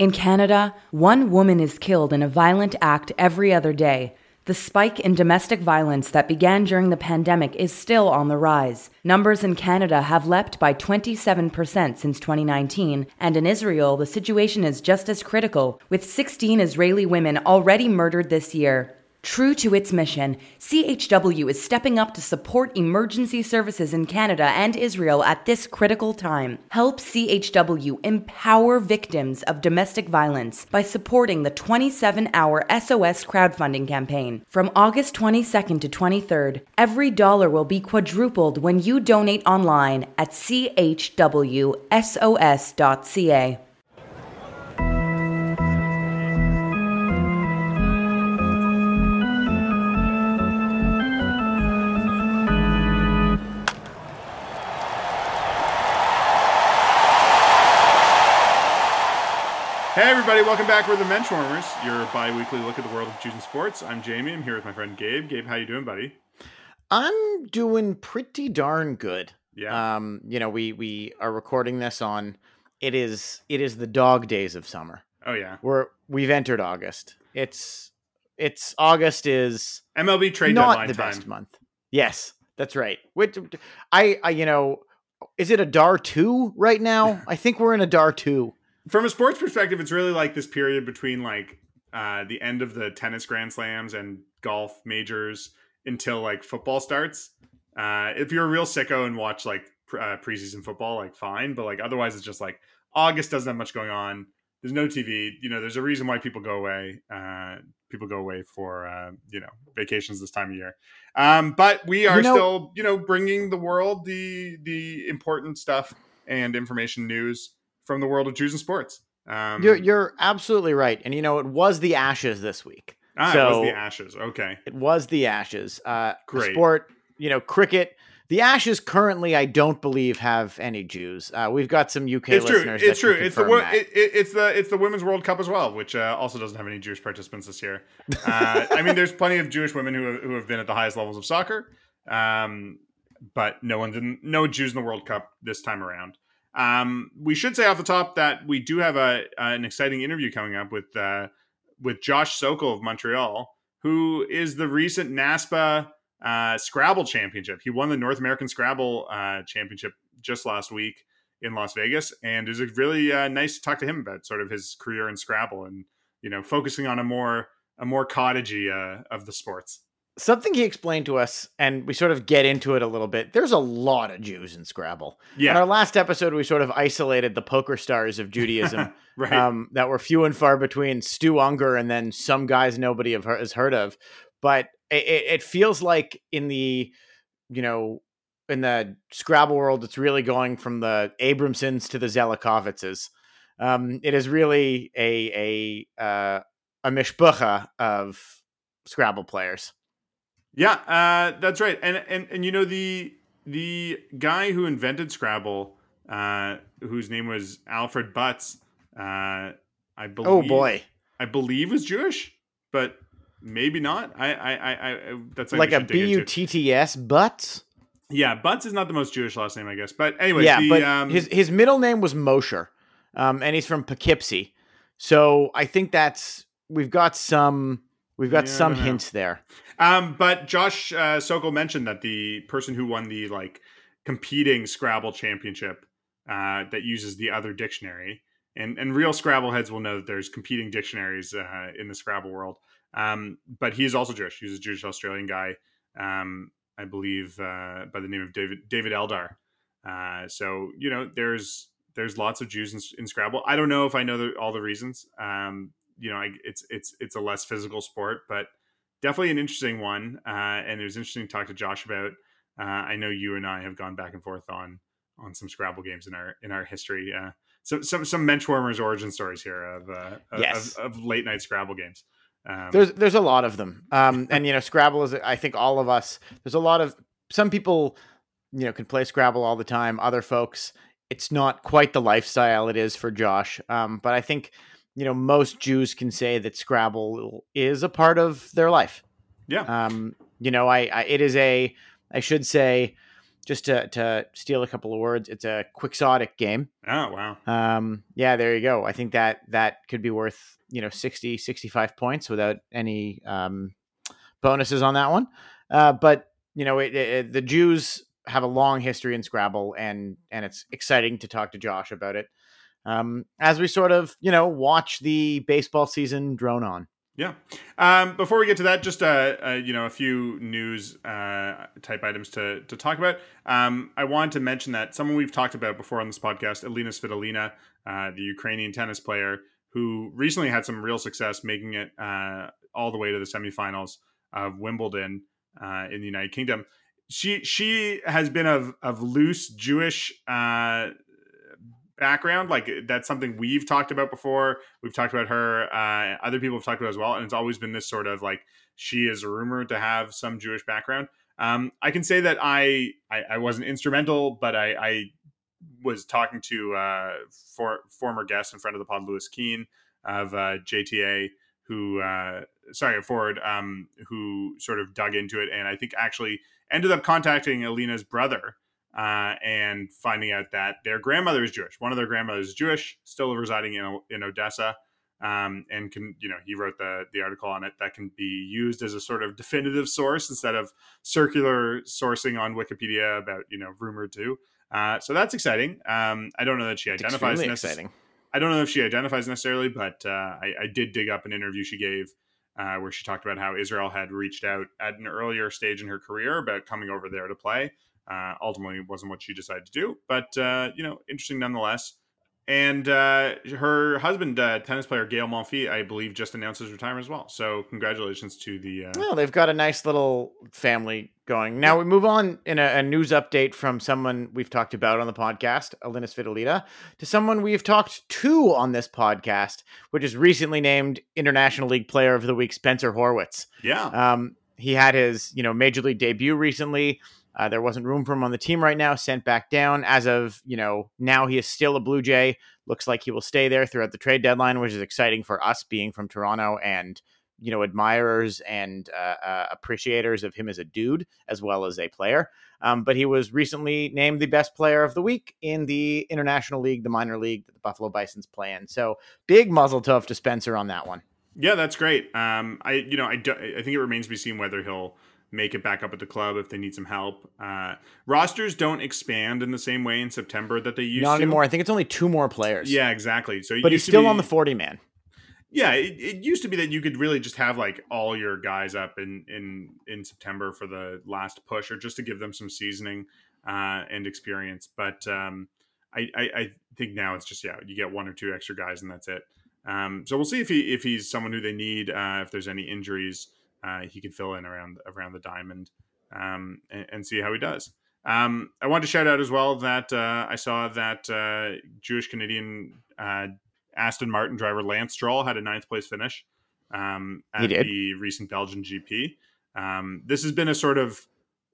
In Canada, one woman is killed in a violent act every other day. The spike in domestic violence that began during the pandemic is still on the rise. Numbers in Canada have leapt by 27% since 2019, and in Israel, the situation is just as critical, with 16 Israeli women already murdered this year. True to its mission, CHW is stepping up to support emergency services in Canada and Israel at this critical time. Help CHW empower victims of domestic violence by supporting the 27 hour SOS crowdfunding campaign. From August 22nd to 23rd, every dollar will be quadrupled when you donate online at chwsos.ca. Hey everybody, welcome back. We're the Menschwarmers, your bi-weekly look at the world of Jews and sports. I'm Jamie. I'm here with my friend Gabe. Gabe, how you doing, buddy? I'm doing pretty darn good. Yeah. Um, you know, we we are recording this on it is it is the dog days of summer. Oh yeah. We're we've entered August. It's it's August is MLB trade not deadline the time. best month. Yes, that's right. Which I I you know, is it a DAR 2 right now? I think we're in a DAR 2. From a sports perspective, it's really like this period between like uh, the end of the tennis Grand Slams and golf majors until like football starts. Uh, if you're a real sicko and watch like pre- uh, preseason football, like fine, but like otherwise, it's just like August doesn't have much going on. There's no TV. You know, there's a reason why people go away. Uh, people go away for uh, you know vacations this time of year. Um, but we are You know- still you know bringing the world the the important stuff and information news from the world of Jews and sports. Um, You're you're absolutely right. And you know, it was the Ashes this week. ah, it was so- the Ashes. Okay, It was the Ashes. Uh, Great. sport, you know, cricket. The Ashes currently, I don't believe, have any Jews. Uh, we've got some UK it's true. listeners. It's that true. It's the it, it, it's the it's the women's World Cup as well, which uh, also doesn't have any Jewish participants this year. Uh, I mean, there's plenty of Jewish women who who have been at the highest levels of soccer, um, but no one didn't no Jews in the World Cup this time around. Um, we should say off the top that we do have a an exciting interview coming up with uh, with Josh Sokol of Montreal, who is the recent NASPA uh, Scrabble Championship. He won the North American Scrabble uh, Championship just last week in Las Vegas, and it was really uh, nice to talk to him about sort of his career in Scrabble and you know focusing on a more a more cottagey uh, of the sports. Something he explained to us, and we sort of get into it a little bit. There's a lot of Jews in Scrabble. Yeah. In our last episode, we sort of isolated the poker stars of Judaism right. um, that were few and far between. Stu Ungar and then some guys nobody have has heard of. But it, it it feels like in the, you know, in the Scrabble world, it's really going from the Abramsons to the Zelikovitzes. Um, it is really a a uh, a mishpucha of Scrabble players. Yeah, uh, that's right. And and and you know the the guy who invented Scrabble, uh, whose name was Alfred Butts, uh, I believe. Oh boy, I believe was Jewish, but maybe not. I I I, I that's like a B. U T T S, but Yeah, Butts is not the most Jewish last name, I guess. But anyway, yeah, the, but um, his his middle name was Mosher, um, and he's from Poughkeepsie. So I think that's we've got some we've got Yeah, some hints there. Um, but Josh uh, Sokol mentioned that the person who won the like competing Scrabble championship uh, that uses the other dictionary, and and real Scrabble heads will know that there's competing dictionaries uh, in the Scrabble world. Um, but he is also Jewish. He's a Jewish Australian guy, um, I believe, uh, by the name of David David Eldar. Uh, so you know, there's there's lots of Jews in, in Scrabble. I don't know if I know the, all the reasons. Um, you know, I, it's it's it's a less physical sport, but definitely an interesting one. Uh, and it was interesting to talk to Josh about. Uh, I know you and I have gone back and forth on on some Scrabble games in our in our history. Uh, so some some Menschwarmers origin stories here of uh, of- Yes. of, of late night Scrabble games. Um, There's there's a lot of them, um, and you know Scrabble is I think all of us. There's a lot of some people, you know, can play Scrabble all the time. Other folks, it's not quite the lifestyle it is for Josh. Um, but I think you know most Jews can say that Scrabble is a part of their life. yeah, Um, you know, I, I it is a I should say just to, to steal a couple of words, it's a quixotic game. Oh wow. Um, yeah, there you go. I think that that could be worth you know 60, 65 points without any um, bonuses on that one. Uh, but you know, it, it, the Jews have a long history in Scrabble, and and it's exciting to talk to Josh about it um, as we sort of you know watch the baseball season drone on. Yeah. Um, before we get to that, just uh, uh, you know a few news uh, type items to to talk about. Um, I wanted to mention that someone we've talked about before on this podcast, Elina Svitolina, uh, the Ukrainian tennis player who recently had some real success, making it uh, all the way to the semifinals of Wimbledon uh, in the United Kingdom. She she has been of of loose Jewish background. Like that's something we've talked about before. We've talked about her. Uh, other people have talked about as well, and it's always been this sort of like she is rumored to have some Jewish background. Um, I can say that I, I, I wasn't instrumental, but I, I was talking to uh, for, former guest and friend of the pod, Louis Keene of uh, JTA, who uh, sorry Ford, um, who sort of dug into it, and I think actually ended up contacting Elina's brother uh, and finding out that their grandmother is Jewish. One of their grandmothers is Jewish, still residing in in Odessa, um, and can you know he wrote the the article on it that can be used as a sort of definitive source instead of circular sourcing on Wikipedia about you know rumored to. Uh, so that's exciting. Um, I don't know that she identifies. Necess- exciting. I don't know if she identifies necessarily, but uh, I, I, did dig up an interview she gave uh, where she talked about how Israel had reached out at an earlier stage in her career about coming over there to play uh, ultimately, wasn't what she decided to do, but uh, you know, interesting nonetheless. And uh, her husband, uh, tennis player Gaël Monfils, I believe, just announced his retirement as well. So congratulations to the. Uh... Well, they've got a nice little family going. Now we move on in a, a, news update from someone we've talked about on the podcast, Elina Svitolina, to someone we've talked to on this podcast, which is recently named International League Player of the Week, Spencer Horwitz. Yeah. Um, he had his, you know, major league debut recently. Uh, there wasn't room for him on the team right now, sent back down. As of, you know, now he is still a Blue Jay. Looks like he will stay there throughout the trade deadline, which is exciting for us being from Toronto and, you know, admirers and uh, uh, appreciators of him as a dude as well as a player. Um, but he was recently named the best player of the week in the International League, the minor league that the Buffalo Bisons play in. So big mazel tov to Spencer on that one. Yeah, that's great. Um, I, you know, I, do, I think it remains to be seen whether he'll make it back up at the club if they need some help. Uh, rosters don't expand in the same way in September that they used Not to. anymore. I think it's only two more players. Yeah, exactly. So, but he's still be, on the forty man. Yeah, it, it, used to be that you could really just have like all your guys up in in in September for the last push, or just to give them some seasoning uh, and experience. But um, I, I, I think now it's just yeah, you get one or two extra guys and that's it. Um, so we'll see if he if he's someone who they need. Uh, if there's any injuries uh, he can fill in around around the diamond um, and, and, see how he does. Um, I want to shout out as well that uh, I saw that uh, Jewish Canadian uh, Aston Martin driver Lance Stroll had a ninth place finish um, at the recent Belgian GP. Um, this has been a sort of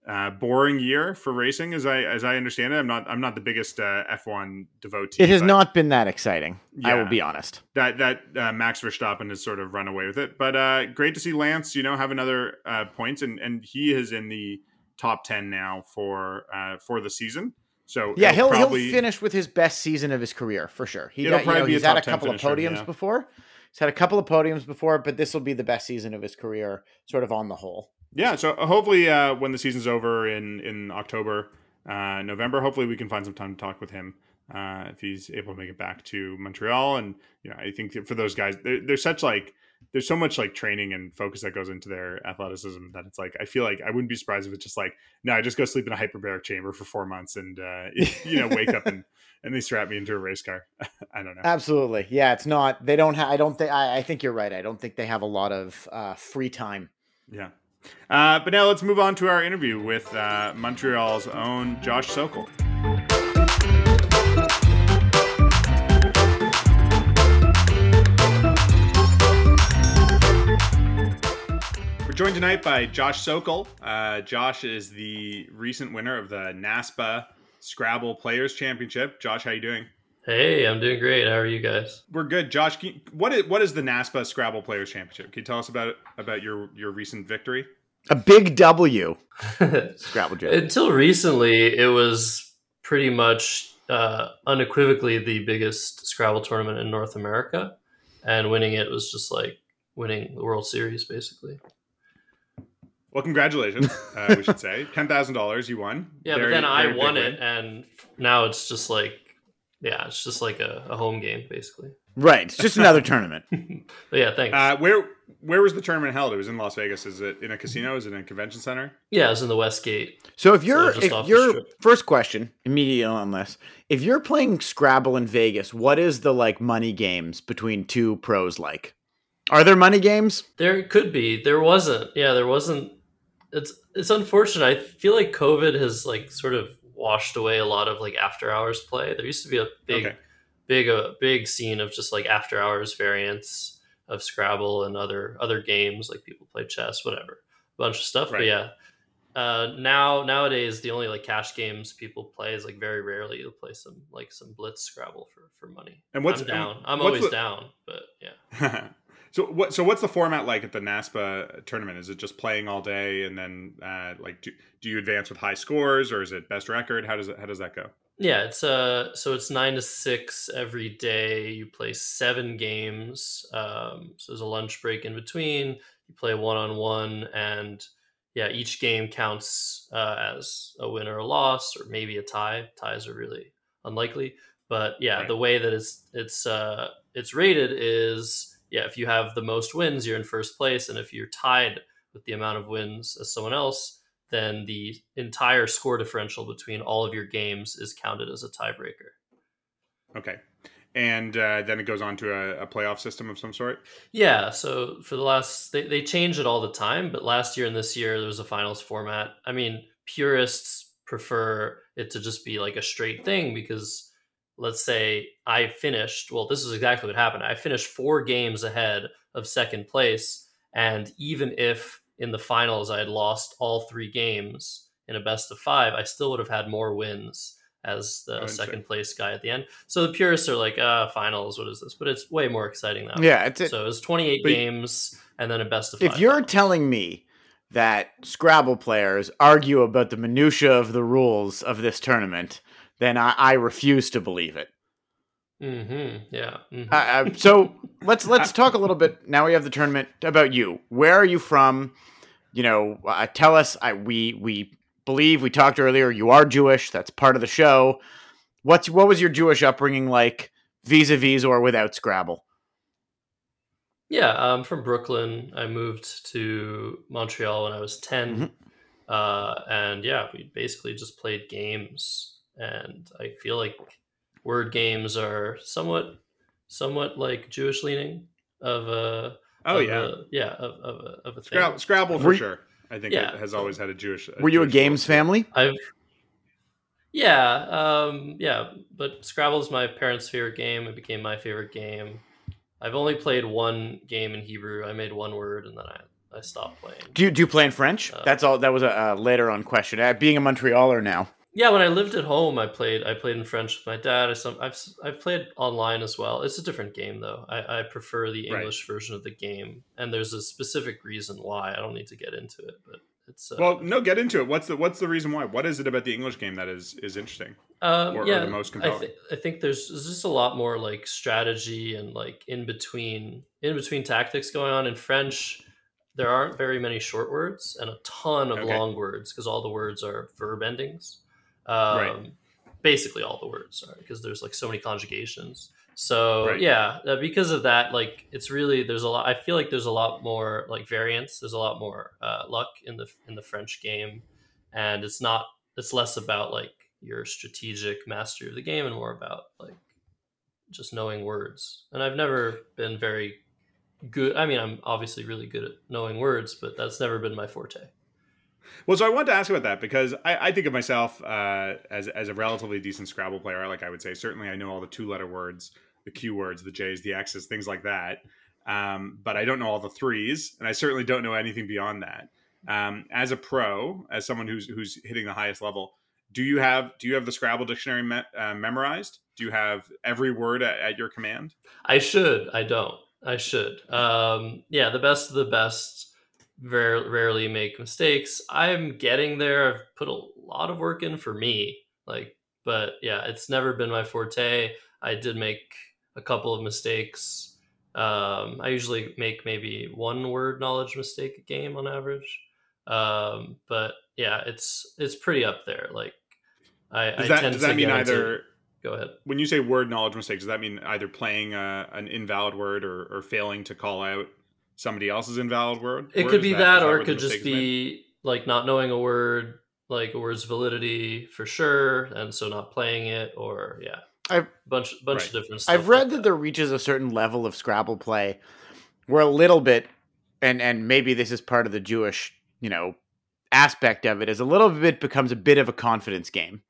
uh, boring year for racing, as I as I understand it. I'm not I'm not the biggest uh, F1 devotee. It has not been that exciting. Yeah, I will be honest. That that uh, Max Verstappen has sort of run away with it, but uh, great to see Lance. You know, have another uh, points, and and he is in the top ten now for uh, for the season. So yeah, he'll probably, he'll finish with his best season of his career for sure. He got, you know, he's had a couple of podiums yeah. before. He's had a couple of podiums before, but this will be the best season of his career, sort of on the whole yeah, so uh, hopefully uh, when the season's over in in October, uh, November, hopefully we can find some time to talk with him uh, if he's able to make it back to Montreal. And you know, I think for those guys, there's such like there's so much like training and focus that goes into their athleticism that it's like I feel like I wouldn't be surprised if it's just like no, I just go sleep in a hyperbaric chamber for four months and uh, you know wake up and and they strap me into a race car. I don't know. Absolutely, yeah. It's not. They don't have. I don't think. I, I think you're right. I don't think they have a lot of uh, free time. Yeah. Uh, but now let's move on to our interview with uh, Montreal's own Josh Sokol. We're joined tonight by Josh Sokol. Uh, Josh is the recent winner of the NASPA Scrabble Players Championship. Josh, how you doing? Hey, I'm doing great. How are you guys? We're good, Josh. You, what is what is the NASPA Scrabble Players Championship? Can you tell us about about your your recent victory? A big W. Scrabble joke. Until recently, it was pretty much uh, unequivocally the biggest Scrabble tournament in North America, and winning it was just like winning the World Series, basically. Well, congratulations. Uh, we should say ten thousand dollars you won. Yeah, Very- but then I very big won win. it, and now it's just like, yeah, it's just like a, a home game, basically. Right. It's just another tournament. But yeah, thanks. Uh, where where was the tournament held? It was in Las Vegas. Is it in a casino? Is it in a convention center? yeah, it was in the Westgate. So if you're just if off the your strip. first question immediately on this, if you're playing Scrabble in Vegas, what is the like money games between two pros like? Are there money games? There could be. There wasn't. Yeah, there wasn't. It's it's unfortunate. I feel like COVID has like sort of washed away a lot of like after hours play. There used to be a big, Okay. big, a big scene of just like after hours variants of Scrabble and other other games. Like people play chess, whatever, a bunch of stuff. But yeah. Uh, now nowadays the only like cash games people play is like very rarely you'll play some like some blitz Scrabble for for money. And what's I'm down. I'm what's always the- down, but yeah. so what? So what's the format like at the NASPA tournament? Is it just playing all day and then uh, like do, do you advance with high scores or is it best record? How does it how does that go? Yeah, it's uh so it's nine to six every day. You play seven games. Um, so there's a lunch break in between. You play one on one, and yeah, each game counts uh, as a win or a loss, or maybe a tie. Ties are really unlikely, but yeah, Right. the way that it's it's uh, it's rated is yeah, if you have the most wins, you're in first place, and if you're tied with the amount of wins as someone else, then the entire score differential between all of your games is counted as a tiebreaker. Okay, and uh, then it goes on to a, a playoff system of some sort. Yeah, so for the last they, they change it all the time, but last year and this year there was a finals format. I mean, purists prefer it to just be like a straight thing because let's say I finished, well, this is exactly what happened. I finished 4 games ahead of second place and even if in the finals I had lost all 3 games in a best of 5, I still would have had more wins as the interesting. second place guy at the end. So the purists are like, uh, finals, what is this? But it's way more exciting now. Yeah, it's it. So it was 28 games and then a best of five. if you're final. telling me that Scrabble players argue about the minutia of the rules of this tournament, then I, I refuse to believe it. Mhm, yeah. mhm. Uh, uh, so let's let's talk a little bit. Now we have the tournament about you. Where are you from? You know, uh, tell us. I we we believe we talked earlier. You are Jewish. That's part of the show. What's what was your Jewish upbringing like, vis-a-vis or without Scrabble? yeah, I'm from Brooklyn. I moved to Montreal when I was 10. Mhm. Uh, and yeah, we basically just played games. And I feel like word games are somewhat, somewhat like Jewish leaning of a. Oh of yeah, a- yeah, of, of, a, of a thing. Scrabble, Scrabble for Were sure. I think Yeah. it has always had a Jewish. Were you a games feel family? I've yeah, um, yeah, but Scrabble is my parents' favorite game. It became my favorite game. I've only played one game in Hebrew. I made one word and then I, I stopped playing. Do you do you play in French? Uh, That's all. That was a, a later on question. Uh, being a Montrealer now. Yeah, when I lived at home, I played. I played in French with my dad. I some, I've I've played online as well. It's a different game though. I, I prefer the Right. English version of the game, and there's a specific reason why. I don't need to get into it, but it's uh, Well, no, get into it. What's the what's the reason why? What is it about the English game that is is interesting? Um, or- or yeah, the most I, th- I think there's, there's just a lot more like strategy and like in between in between tactics going on in French. There aren't very many short words and a ton of Okay. long words because all the words are verb endings. Um, Right. Basically, all the words are because there's like so many conjugations. So Right. yeah, uh, because of that, like it's really there's a lot. I feel like there's a lot more like variance. There's a lot more uh, luck in the in the French game, and it's not. It's less about like your strategic mastery of the game and more about like just knowing words. And I've never been very good. I mean, I'm obviously really good at knowing words, but that's never been my forte. Well, so I wanted to ask about that because I, I think of myself uh, as as a relatively decent Scrabble player. Like I would say, certainly I know all the two letter words, the Q words, the J's, the X's, things like that. Um, but I don't know all the threes, and I certainly don't know anything beyond that. Um, as a pro, as someone who's who's hitting the highest level, do you have do you have the Scrabble dictionary me- uh, memorized? Do you have every word at, at your command? I should. I don't. I should. Um, yeah, the best of the best very rarely make mistakes. I'm getting there. I've put a lot of work in for me, like, but yeah, it's never been my forte. I did make a couple of mistakes. Um, I usually make maybe one word knowledge mistake a game on average. Um, but yeah, it's it's pretty up there. Like I, Does I that, tend does to that mean either Go ahead. when you say word knowledge mistakes? Does that mean either playing a, an invalid word or, or failing to call out somebody else's invalid word? It word? could be is that, or where it could just mistake is made? be like not knowing a word, like a word's validity for sure, and so not playing it, or yeah, I've- bunch bunch Right. of different. stuff I've read like that there reaches a certain level of Scrabble play where a little bit, and and maybe this is part of the Jewish, you know, aspect of it, is a little bit becomes a bit of a confidence game.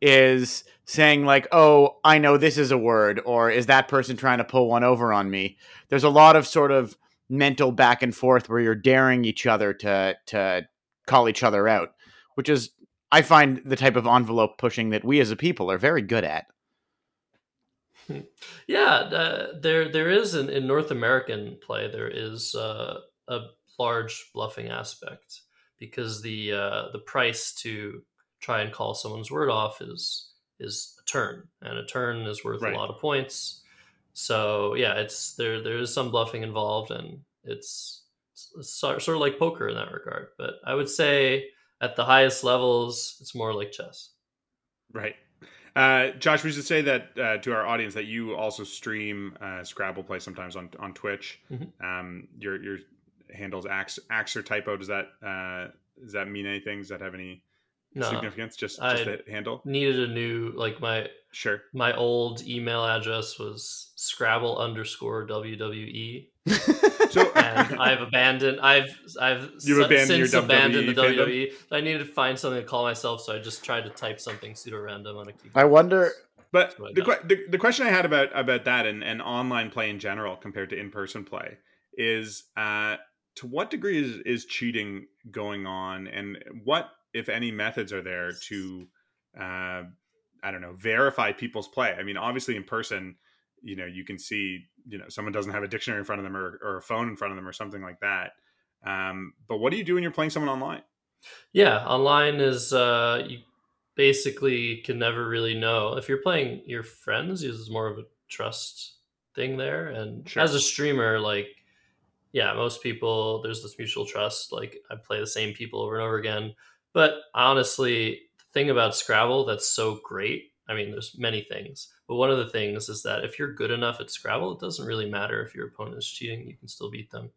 Is saying like, oh, I know this is a word, or is that person trying to pull one over on me? There's a lot of sort of mental back and forth where you're daring each other to to call each other out, which is I find the type of envelope pushing that we as a people are very good at. Yeah, uh, there there is in, in North American play there is uh, a large bluffing aspect because the uh, the price to try and call someone's word off is is a turn, and a turn is worth Right. a lot of points. So yeah, it's there there is some bluffing involved, and it's, it's sort sort of like poker in that regard. But I would say at the highest levels, it's more like chess. Right. Uh, Josh, we should say that uh, to our audience that you also stream uh, Scrabble play sometimes on on Twitch. Mhm. Um, your your handles axe axe or typo. Does that uh, does that mean anything? Does that have any No, significance? Just I- just the handle. needed a new like my Sure. my old email address was scrabble underscore wwe So and i've abandoned i've i've You've s- abandoned your since abandoned the WWE fandom? wwe i needed to find something to call myself so i just tried to type something pseudo random on a keyboard I wonder But I the, que- the the question I had about about that and, and online play in general compared to in person play is uh, to what degree is is cheating going on, and what if any methods are there to uh, I don't know verify people's play? I mean, obviously in person, you know, you can see you know someone doesn't have a dictionary in front of them or, or a phone in front of them or something like that. Um, but what do you do when you're playing someone online? yeah online is uh you basically can never really know if you're playing your friends it's more of a trust thing there and Sure. as a streamer like yeah most people there's this mutual trust like i play the same people over and over again but honestly the thing about scrabble that's so great i mean there's many things but one of the things is that if you're good enough at scrabble it doesn't really matter if your opponent is cheating you can still beat them.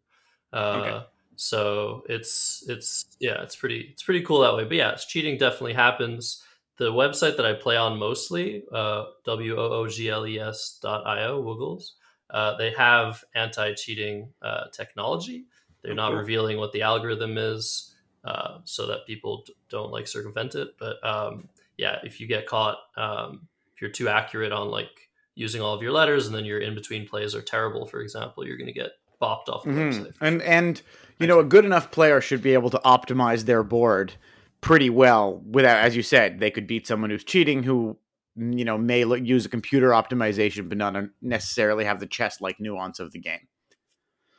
Uh, Okay. so it's it's yeah it's pretty it's pretty cool that way. But yeah it's cheating definitely happens. The website that i play on mostly uh, w-o-o-g-l-e-s dot io woogles uh, they have anti-cheating uh, technology. They're Oh, not revealing what the algorithm is uh, so that people don't like circumvent it but um, yeah if you get caught um, if you're too accurate on like using all of your letters and then your in between plays are terrible for example you're going to get bopped off the Mhm. website And and you know, a good enough player should be able to optimize their board pretty well without as you said, they could beat someone who's cheating who you know may look, use a computer optimization but not necessarily have the chess like nuance of the game.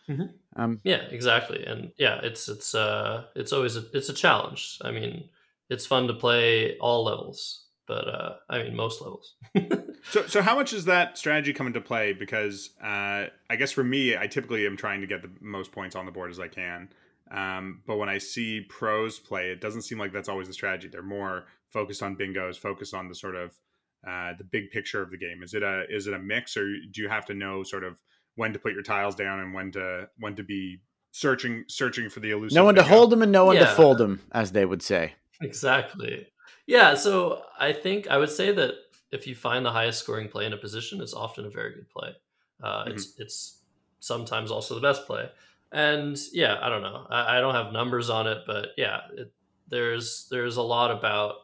Mhm. Um, Yeah, exactly. And yeah, it's it's uh it's always a, it's a challenge. I mean, it's fun to play all levels, but uh I mean most levels. So, so how much does that strategy come into play? Because uh, I guess for me, I typically am trying to get the most points on the board as I can. Um, but when I see pros play, it doesn't seem like that's always the strategy. They're more focused on bingos, focused on the sort of uh, the big picture of the game. Is it a is it a mix, or do you have to know sort of when to put your tiles down and when to when to be searching searching for the elusive? no one to hold them and no one to fold them, as they would say. exactly. Yeah, so I think I would say that if you find the highest scoring play in a position, it's often a very good play. Uh, It's it's sometimes also the best play. And yeah, I don't know. I, I don't have numbers on it, but yeah, it, there's there's a lot about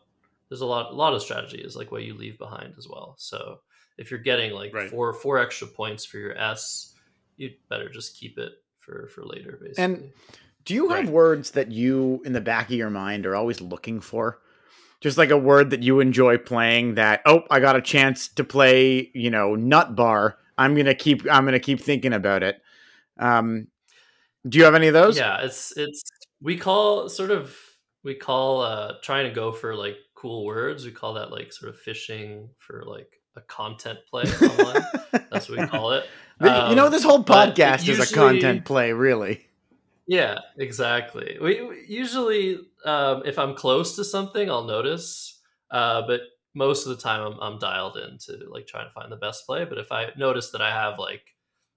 there's a lot a lot of strategy is like what you leave behind as well. So if you're getting like Right. four four extra points for your S, you'd better just keep it for for later, basically. And Do you have Right. words that you, in the back of your mind, are always looking for? Just like a word that you enjoy playing. That oh, I got a chance to play. You know, nut bar. I'm gonna keep. I'm gonna keep thinking about it. Um, Do you have any of those? Yeah, it's it's we call sort of we call uh trying to go for like cool words. We call that like sort of fishing for like a content play online. That's what we call it. you know, Um, this whole podcast is a content play, really. Yeah, exactly. We, we usually, um, if I'm close to something, I'll notice. Uh, but most of the time, I'm, I'm dialed into like trying to find the best play. But if I notice that I have like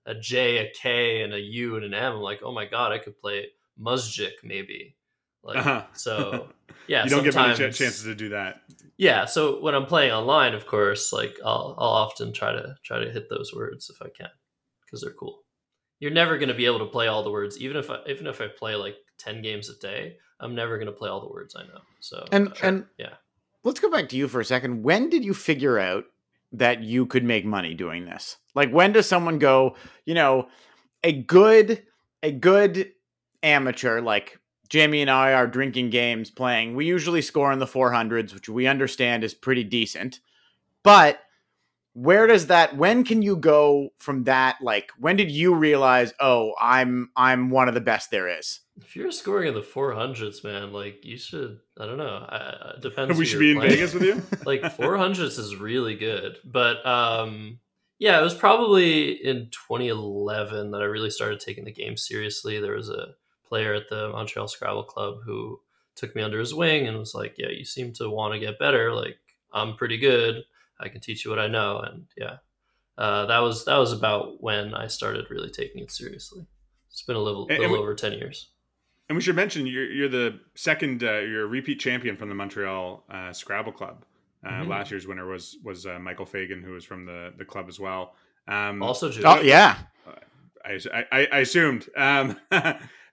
a J, a K, and a U and an M, I'm like, oh my god, I could play Muzjik maybe. Like Uh-huh. so, yeah. you don't get many ch- chances to do that. Yeah, so when I'm playing online, of course, like I'll I'll often try to try to hit those words if I can because they're cool. You're never going to be able to play all the words, even if I even if I play like ten games a day. I'm never going to play all the words I know. So And- and- yeah, Let's go back to you for a second. When did you figure out that you could make money doing this? Like when does someone go, you know, a good a good amateur like Jamie and I are drinking games playing. We usually score in the 400s, which we understand is pretty decent. But where does that when can you go from that like when did you realize, "Oh, I'm I'm one of the best there is?" if you're scoring in the 400s, man, like you should. I don't know. I, I- it depends. we should you're be in playing. Vegas with you. like 400s is really good but um yeah it was probably in 2011 that i really started taking the game seriously there was a player at the montreal scrabble club who took me under his wing and was like yeah you seem to want to get better like i'm pretty good i can teach you what i know and yeah uh, that was that was about when i started really taking it seriously it's been a little, And- and little we- over 10 years And we should mention you're you're the second uh, you're a repeat champion from the Montreal uh, Scrabble Club. Uh, Mhm. Last year's winner was was uh, Michael Fagan, who was from the the club as well. Um, also Jewish. Oh, yeah. I, I, I assumed. Um,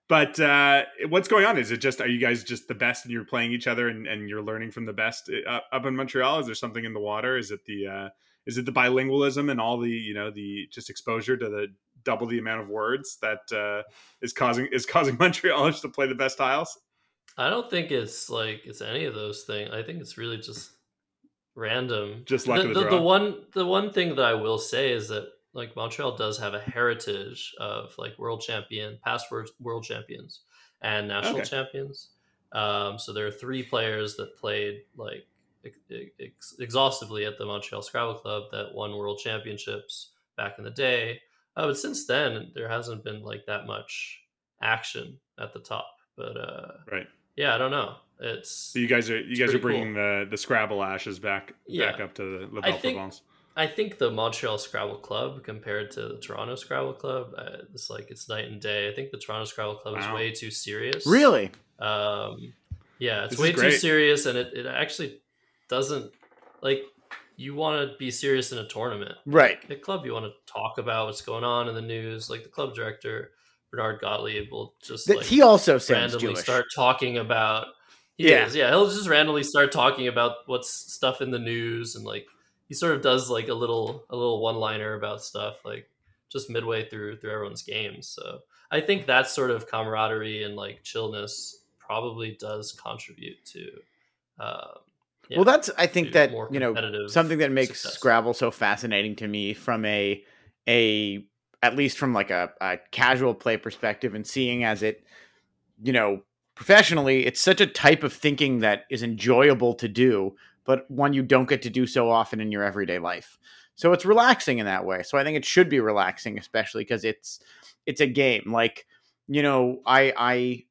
but uh, what's going on? Is it just are you guys just the best and you're playing each other and, and you're learning from the best uh, up in Montreal? Is there something in the water? Is it the uh, is it the bilingualism and all the you know the just exposure to the double the amount of words that uh, is causing is causing Montrealers to play the best tiles? I don't think it's like it's any of those things. I think it's really just random. Just the, the the one the one thing that I will say is that like Montreal does have a heritage of like world champion, past world champions, and national Okay. champions. Um, so there are three players that played like ex- ex- exhaustively at the Montreal Scrabble Club that won world championships back in the day. Uh, but since then, there hasn't been like that much action at the top. But uh, Right. yeah, I don't know. It's So you guys are you guys are bringing the the Scrabble ashes back Yeah. back up to the think- Provence. I think the Montreal Scrabble Club compared to the Toronto Scrabble Club, uh, it's like it's night and day. I think the Toronto Scrabble Club is way too serious. Really? Um, yeah, it's This way too serious, and it, it actually doesn't like you want to be serious in a tournament. Right. At club, you want to talk about what's going on in the news. Like the club director Bernard Gottlieb will just like he also randomly Jewish. start talking about he Yeah. is, yeah he'll just randomly start talking about what's stuff in the news and like he sort of does like a little a little one liner about stuff like just midway through through everyone's games so i think that sort of camaraderie and like chillness probably does contribute to uh, yeah, well, that's I think that you know something that makes success. Scrabble so fascinating to me from a a at least from like a, a casual play perspective and seeing as it you know professionally it's such a type of thinking that is enjoyable to do but one you don't get to do so often in your everyday life. So it's relaxing in that way. So i think it should be relaxing especially because it's it's a game. Like you know i i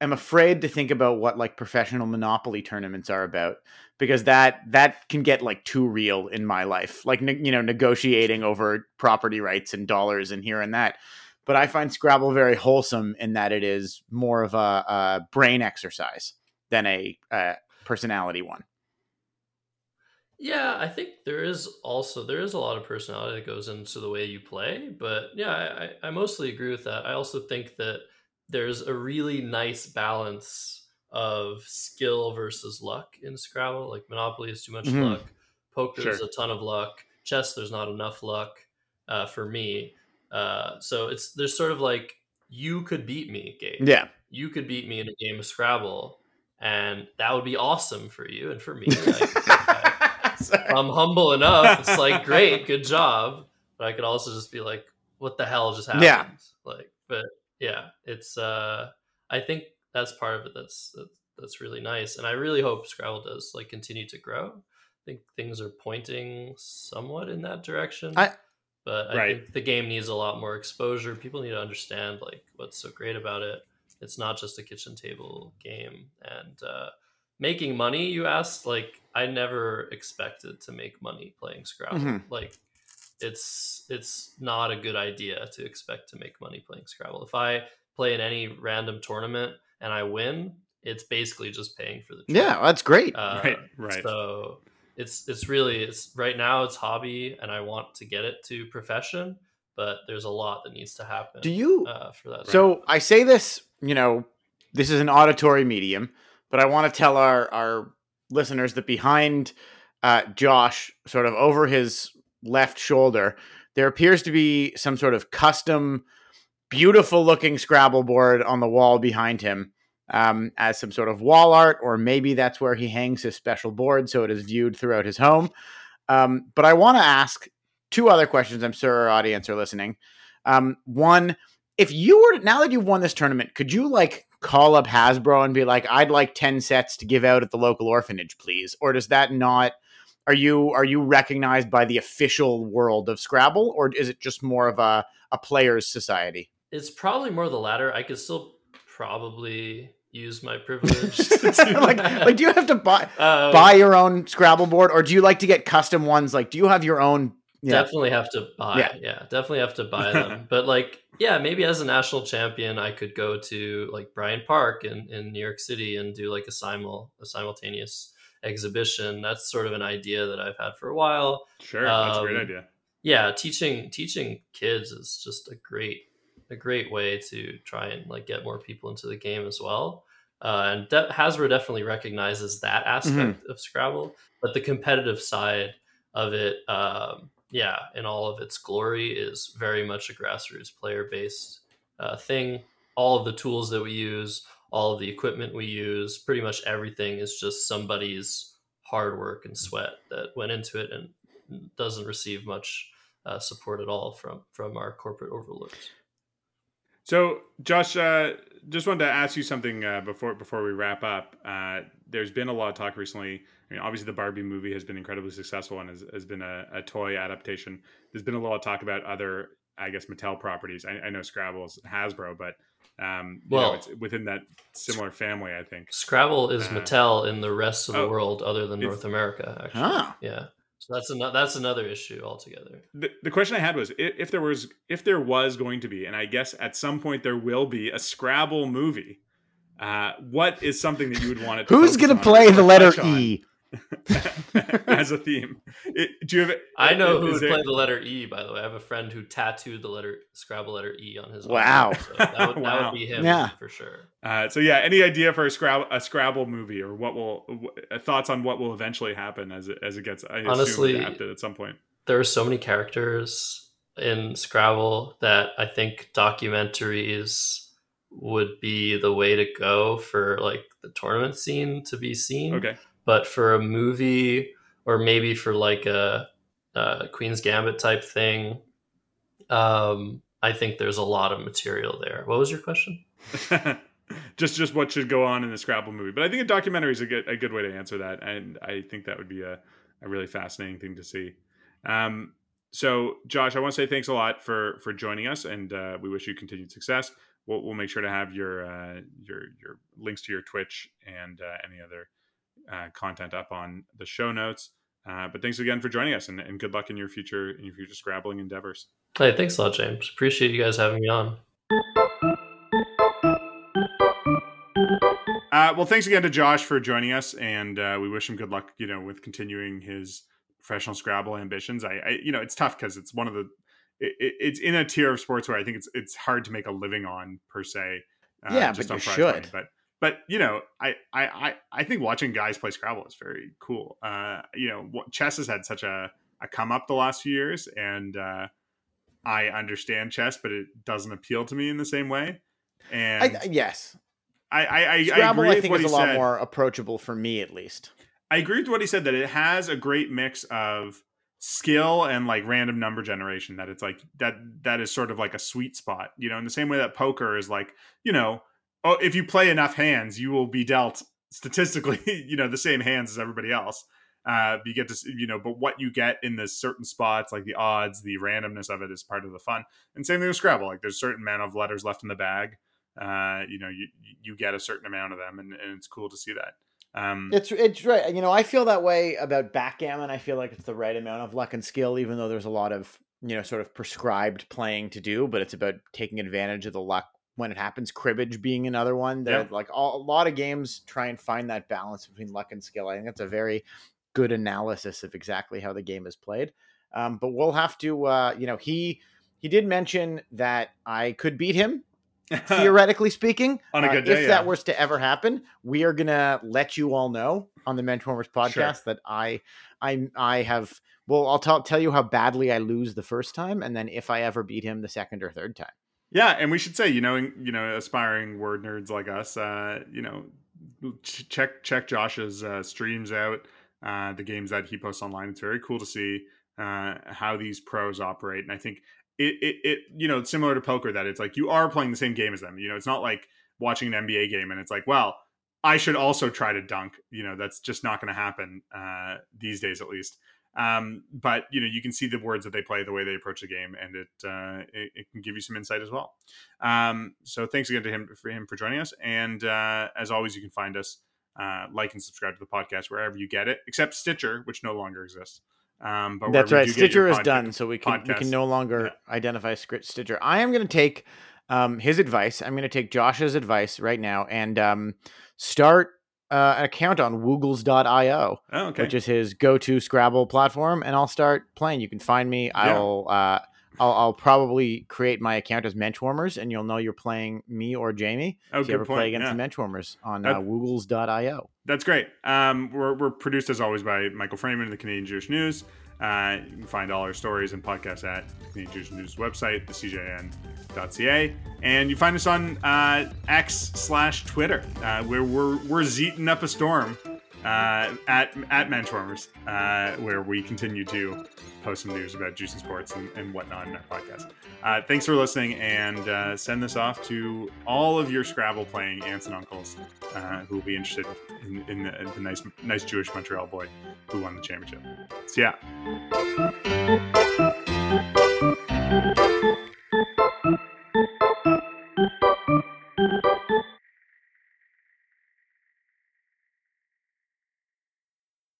am afraid to think about what like professional monopoly tournaments are about because that that can get like too real in my life. Like ne- you know negotiating over property rights and dollars and here and that. But i find scrabble very wholesome in that it is more of a, a brain exercise than a, a personality one Yeah, I think there is also there is a lot of personality that goes into the way you play, but yeah, I, I mostly agree with that. I also think that there's a really nice balance of skill versus luck in Scrabble. Like Monopoly is too much Mhm. luck, Poker is a ton of luck, Chess there's not enough luck uh, for me. Uh, so it's there's sort of like you could beat me, Gabe yeah you could beat me in a game of Scrabble, and that would be awesome for you and for me. Like, I'm humble enough. It's like great, good job. But I could also just be like, what the hell just happened? Yeah. Like, but yeah, it's. uh I think that's part of it. That's that's really nice, and I really hope Scrabble does like continue to grow. I think things are pointing somewhat in that direction. I- but I Right. think the game needs a lot more exposure. People need to understand like what's so great about it. It's not just a kitchen table game, and uh, making money. You asked, like I never expected to make money playing Scrabble. Mhm. Like it's it's not a good idea to expect to make money playing Scrabble. If I play in any random tournament and I win, it's basically just paying for the trip. Yeah, that's great. Uh, Right, right. So it's it's really it's right now it's hobby and I want to get it to profession, but there's a lot that needs to happen. Do you? uh, for that? So I say this, you know, this is an auditory medium, but I want to tell our our listeners that behind uh, Josh, sort of over his left shoulder, there appears to be some sort of custom, beautiful looking Scrabble board on the wall behind him. Um, as some sort of wall art, or maybe that's where he hangs his special board, so it is viewed throughout his home. Um, but I want to ask two other questions. I'm sure our audience are listening. Um, one, if you were now that you've won this tournament, could you like call up Hasbro and be like, "I'd like ten sets to give out at the local orphanage, please"? Or does that not? Are you are you recognized by the official world of Scrabble, or is it just more of a a players' society? it's probably more the latter. I could still probably use my privilege. like, that. like, do you have to buy Um, buy your own Scrabble board, or do you like to get custom ones? Like, do you have your own? Yeah. Definitely have to buy. Yeah. Yeah. definitely have to buy them. but like, yeah, maybe as a national champion, I could go to like Bryant Park in, in New York City and do like a simul a simultaneous exhibition. That's sort of an idea that I've had for a while. Sure, that's a great Um, idea. Yeah, teaching teaching kids is just a great a great way to try and like get more people into the game as well. Uh, and de- Hasbro definitely recognizes that aspect of Scrabble, but the competitive side of it, um, yeah, in all of its glory, is very much a grassroots player based uh, thing. All of the tools that we use, all of the equipment we use, pretty much everything is just somebody's hard work and sweat that went into it and doesn't receive much uh, support at all from from our corporate overlords. So, Josh, uh, just wanted to ask you something uh, before before we wrap up. Uh, there's been a lot of talk recently. I mean, obviously, the Barbie movie has been incredibly successful and has, has been a, a toy adaptation. There's been a lot of talk about other, I guess, Mattel properties. I, I know Scrabble's Hasbro, but um, you know, Well- it's within that similar family, I think. Scrabble is Uh, Mattel in the rest of the oh, world, other than North America. Actually, Ah. yeah. So that's another that's another issue altogether. The, the question I had was i- if there was if there was going to be, and I guess at some point there will be a Scrabble movie. Uh, what is something that you would want it? To Who's gonna play the letter touch on? E? as a theme. It, do you have? I know is who would there- play the letter E. By the way, I have a friend who tattooed the letter Scrabble letter E on his. Wow. arm, so that, would, that would be him. Yeah. for sure. Uh, so yeah, any idea for a Scrabble a Scrabble movie or what will wh- uh, thoughts on what will eventually happen as it as it gets I Honestly- adapted at some point. There are so many characters in Scrabble that I think documentaries would be the way to go for like the tournament scene to be seen. Okay, but for a movie or maybe for like a, a Queen's Gambit type thing, um, I think there's a lot of material there. What was your question? just just what should go on in the Scrabble movie, but I think a documentary is a good a good way to answer that, and I think that would be a, a really fascinating thing to see. Um, so Josh, I want to say thanks a lot for for joining us, and uh, we wish you continued success. We'll, we'll make sure to have your uh, your your links to your Twitch and uh, any other uh, content up on the show notes. Uh, but thanks again for joining us, and, and good luck in your future in your future scrabbling endeavors. Hey, thanks a lot, James. Appreciate you guys having me on. Uh, well, thanks again to Josh for joining us, and uh, we wish him good luck. You know, with continuing his professional Scrabble ambitions. I, I you know, it's tough because it's one of the, it, it- it's in a tier of sports where I think it's it's hard to make a living on per se. uh, Yeah, just but on you should. money. But but you know, I, I I I think watching guys play Scrabble is very cool. Uh, you know, chess has had such a a come up the last few years, and uh, I understand chess, but it doesn't appeal to me in the same way. And I, I- yes, I, I, I, I Scrabble agree I, with think is a lot said. more approachable for me, at least. I agree with what he said that it has a great mix of skill and like random number generation that it's like that that is sort of like a sweet spot you know in the same way that poker is like you know oh if you play enough hands you will be dealt statistically you know the same hands as everybody else uh you get to you know but what you get in the certain spots like the odds the randomness of it is part of the fun and same thing with scrabble like there's a certain amount of letters left in the bag uh you know you you get a certain amount of them and, and it's cool to see that um, it's it's right. You know, I feel that way about backgammon. I feel like it's the right amount of luck and skill, even though there's a lot of you know sort of prescribed playing to do. But it's about taking advantage of the luck when it happens. Cribbage being another one that yeah. like all, a lot of games try and find that balance between luck and skill. I think that's a very good analysis of exactly how the game is played. Um, but we'll have to, uh, you know, he he did mention that I could beat him theoretically speaking, on a good uh, day, if yeah. that was to ever happen, we are gonna let you all know on the Menschwarmers podcast sure. that I, I, I have. Well, I'll t- tell you how badly I lose the first time, and then if I ever beat him the second or third time. Yeah, and we should say, you know, you know, aspiring word nerds like us, uh, you know, check check Josh's uh, streams out, uh, the games that he posts online. It's very cool to see uh, how these pros operate, and I think it, it, it, you know, similar to poker that it's like you are playing the same game as them. You know, it's not like watching an NBA game and it's like, well, I should also try to dunk. You know, that's just not going to happen uh, these days, at least. Um, but you know, you can see the words that they play, the way they approach the game, and it uh, it, it, can give you some insight as well. Um, so thanks again to him for him for joining us. And uh, as always, you can find us uh, like and subscribe to the podcast wherever you get it, except Stitcher, which no longer exists. Um, but that's right. Stitcher is done, so we can podcast. we can no longer yeah. identify Stitcher. I am going to take um, his advice. I'm going to take Josh's advice right now and um, start uh, an account on Woogles.io, oh, okay. which is his go-to Scrabble platform, and I'll start playing. You can find me. Yeah. I'll, uh, I'll I'll probably create my account as Menschwarmers, and you'll know you're playing me or Jamie. Oh, if you ever point. play against yeah. the Menschwarmers on uh, Woogles.io. That's great. Um, we're, we're produced as always by Michael Fraiman of the Canadian Jewish News. Uh, you can find all our stories and podcasts at Canadian Jewish News website, thecjn.ca. And you find us on uh, X slash Twitter, uh, where we're, we're zeeting up a storm uh, at at Menschwarmers, uh, where we continue to post some news about Jewish sports and, and whatnot in our podcast. Uh, thanks for listening, and uh, send this off to all of your Scrabble playing aunts and uncles uh, who will be interested in, in, the, in, the, nice nice Jewish Montreal boy who won the championship. So yeah.